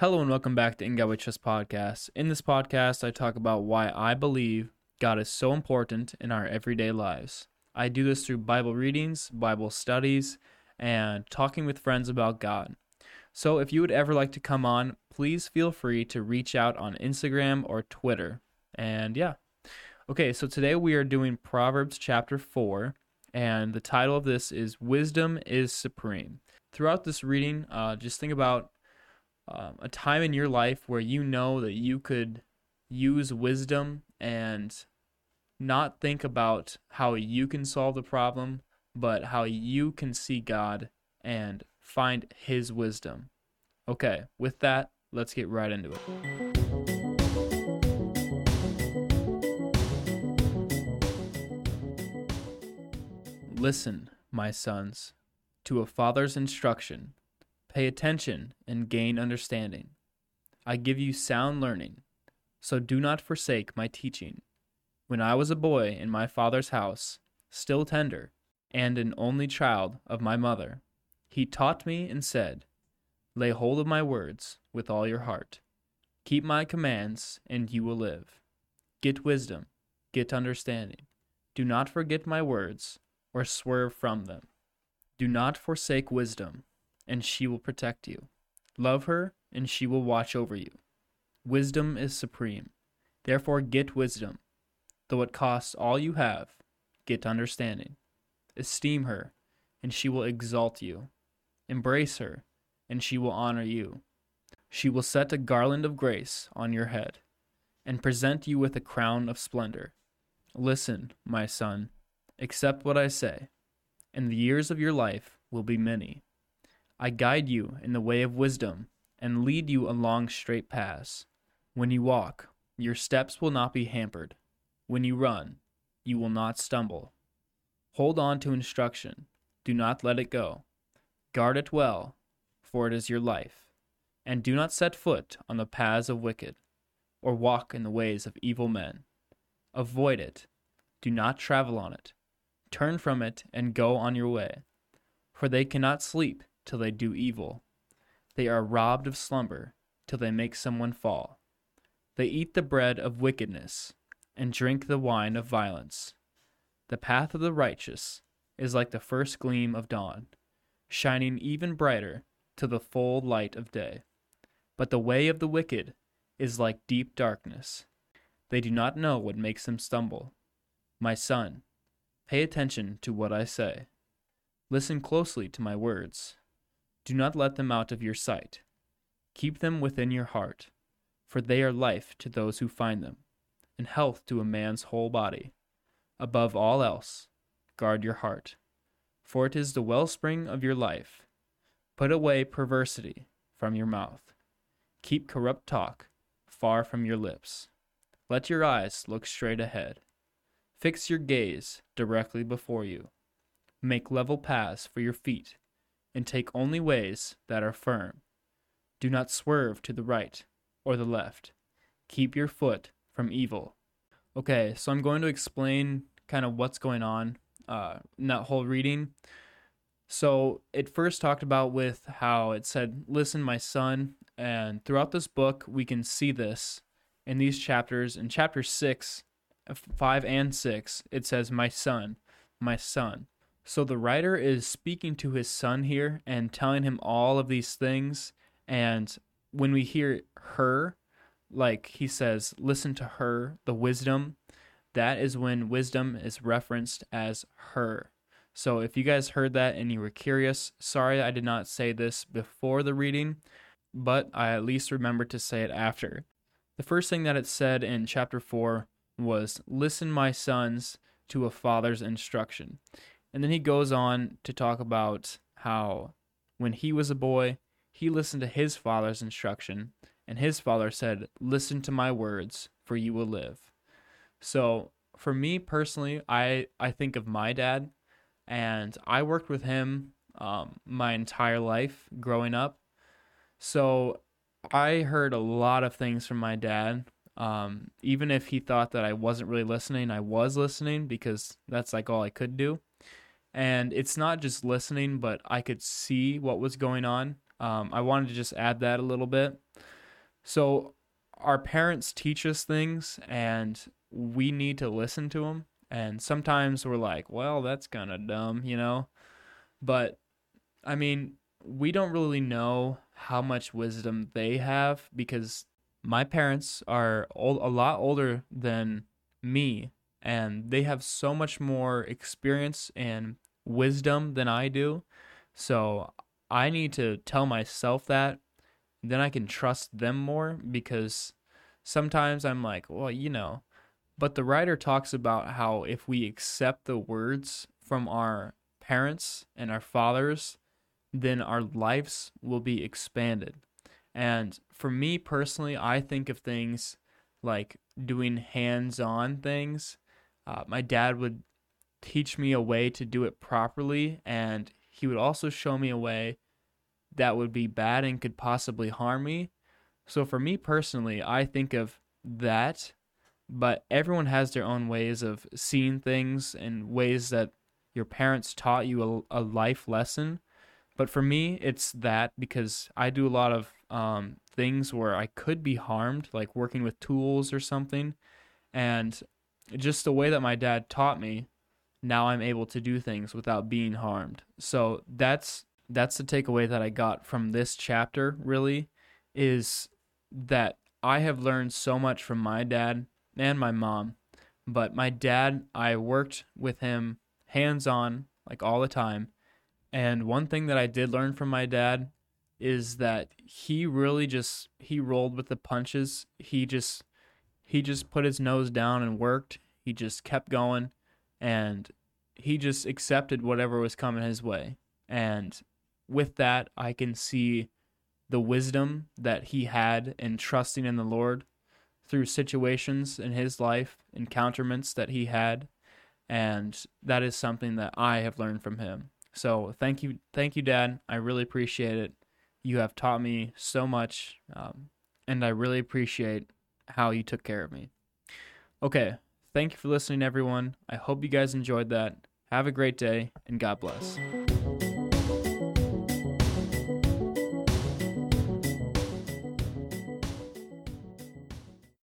Hello and welcome back to In God We Trust podcast. In this podcast, I talk about why I believe God is so important in our everyday lives. I do this through Bible readings, Bible studies, and talking with friends about God. So if you would ever like to come on, please feel free to reach out on Instagram or Twitter. And yeah. Okay, so today we are doing Proverbs chapter 4, and the title of this is Wisdom is Supreme. Throughout this reading, uh, just think about um, a time in your life where you know that you could use wisdom and not think about how you can solve the problem, but how you can see God and find His wisdom. Okay, with that, let's get right into it. Listen, my sons, to a father's instruction Pay attention and gain understanding. I give you sound learning, so do not forsake my teaching. When I was a boy in my father's house, still tender, and an only child of my mother, he taught me and said, Lay hold of my words with all your heart. Keep my commands, and you will live. Get wisdom, get understanding. Do not forget my words, or swerve from them. Do not forsake wisdom and she will protect you. Love her, and she will watch over you. Wisdom is supreme. Therefore, get wisdom. Though it costs all you have, get understanding. Esteem her, and she will exalt you. Embrace her, and she will honor you. She will set a garland of grace on your head, and present you with a crown of splendor. Listen, my son, accept what I say, and the years of your life will be many. I guide you in the way of wisdom and lead you along straight paths. When you walk, your steps will not be hampered. When you run, you will not stumble. Hold on to instruction, do not let it go. Guard it well, for it is your life. And do not set foot on the paths of wicked, or walk in the ways of evil men. Avoid it, do not travel on it. Turn from it and go on your way. For they cannot sleep till they do evil. They are robbed of slumber till they make someone fall. They eat the bread of wickedness and drink the wine of violence. The path of the righteous is like the first gleam of dawn, shining even brighter to the full light of day. But the way of the wicked is like deep darkness. They do not know what makes them stumble. My son, pay attention to what I say. Listen closely to my words. Do not let them out of your sight. Keep them within your heart, for they are life to those who find them, and health to a man's whole body. Above all else, guard your heart, for it is the wellspring of your life. Put away perversity from your mouth. Keep corrupt talk far from your lips. Let your eyes look straight ahead. Fix your gaze directly before you. Make level paths for your feet and take only ways that are firm. Do not swerve to the right or the left. Keep your foot from evil. Okay, so I'm going to explain kind of what's going on uh, in that whole reading. So it first talked about with how it said, Listen, my son. And throughout this book, we can see this in these chapters. In chapter 6, 5 and 6, it says, My son, my son. So the writer is speaking to his son here and telling him all of these things. And when we hear her, like he says, listen to her, the wisdom, that is when wisdom is referenced as her. So if you guys heard that and you were curious, sorry I did not say this before the reading, but I at least remembered to say it after. The first thing that it said in chapter 4 was, Listen, my sons, to a father's instruction. And then he goes on to talk about how when he was a boy, he listened to his father's instruction, and his father said, Listen to my words, for you will live. So, for me personally, I, I think of my dad, and I worked with him um, my entire life growing up. So, I heard a lot of things from my dad. Um, even if he thought that I wasn't really listening, I was listening because that's like all I could do and it's not just listening, but I could see what was going on. Um, I wanted to just add that a little bit. So our parents teach us things and we need to listen to them. And sometimes we're like, well, that's kind of dumb, you know? But I mean, we don't really know how much wisdom they have because my parents are old, a lot older than me and they have so much more experience and wisdom than I do. So I need to tell myself that. Then I can trust them more because sometimes I'm like, well, you know. But the writer talks about how if we accept the words from our parents and our fathers, then our lives will be expanded. And for me personally, I think of things like doing hands on things. Uh, my dad would teach me a way to do it properly, and he would also show me a way that would be bad and could possibly harm me. So for me personally, I think of that, but everyone has their own ways of seeing things and ways that your parents taught you a, a life lesson. But for me, it's that because I do a lot of um, things where I could be harmed, like working with tools or something. And just the way that my dad taught me, now I'm able to do things without being harmed. So that's that's the takeaway that I got from this chapter really is that I have learned so much from my dad and my mom. But my dad, I worked with him hands on like all the time. And one thing that I did learn from my dad is that he really just he rolled with the punches. He just he just put his nose down and worked. He just kept going and he just accepted whatever was coming his way. And with that, I can see the wisdom that he had in trusting in the Lord through situations in his life, encounterments that he had, and that is something that I have learned from him. So thank you, thank you, Dad. I really appreciate it. You have taught me so much, um, and I really appreciate how you took care of me. Okay, thank you for listening, everyone. I hope you guys enjoyed that. Have a great day, and God bless.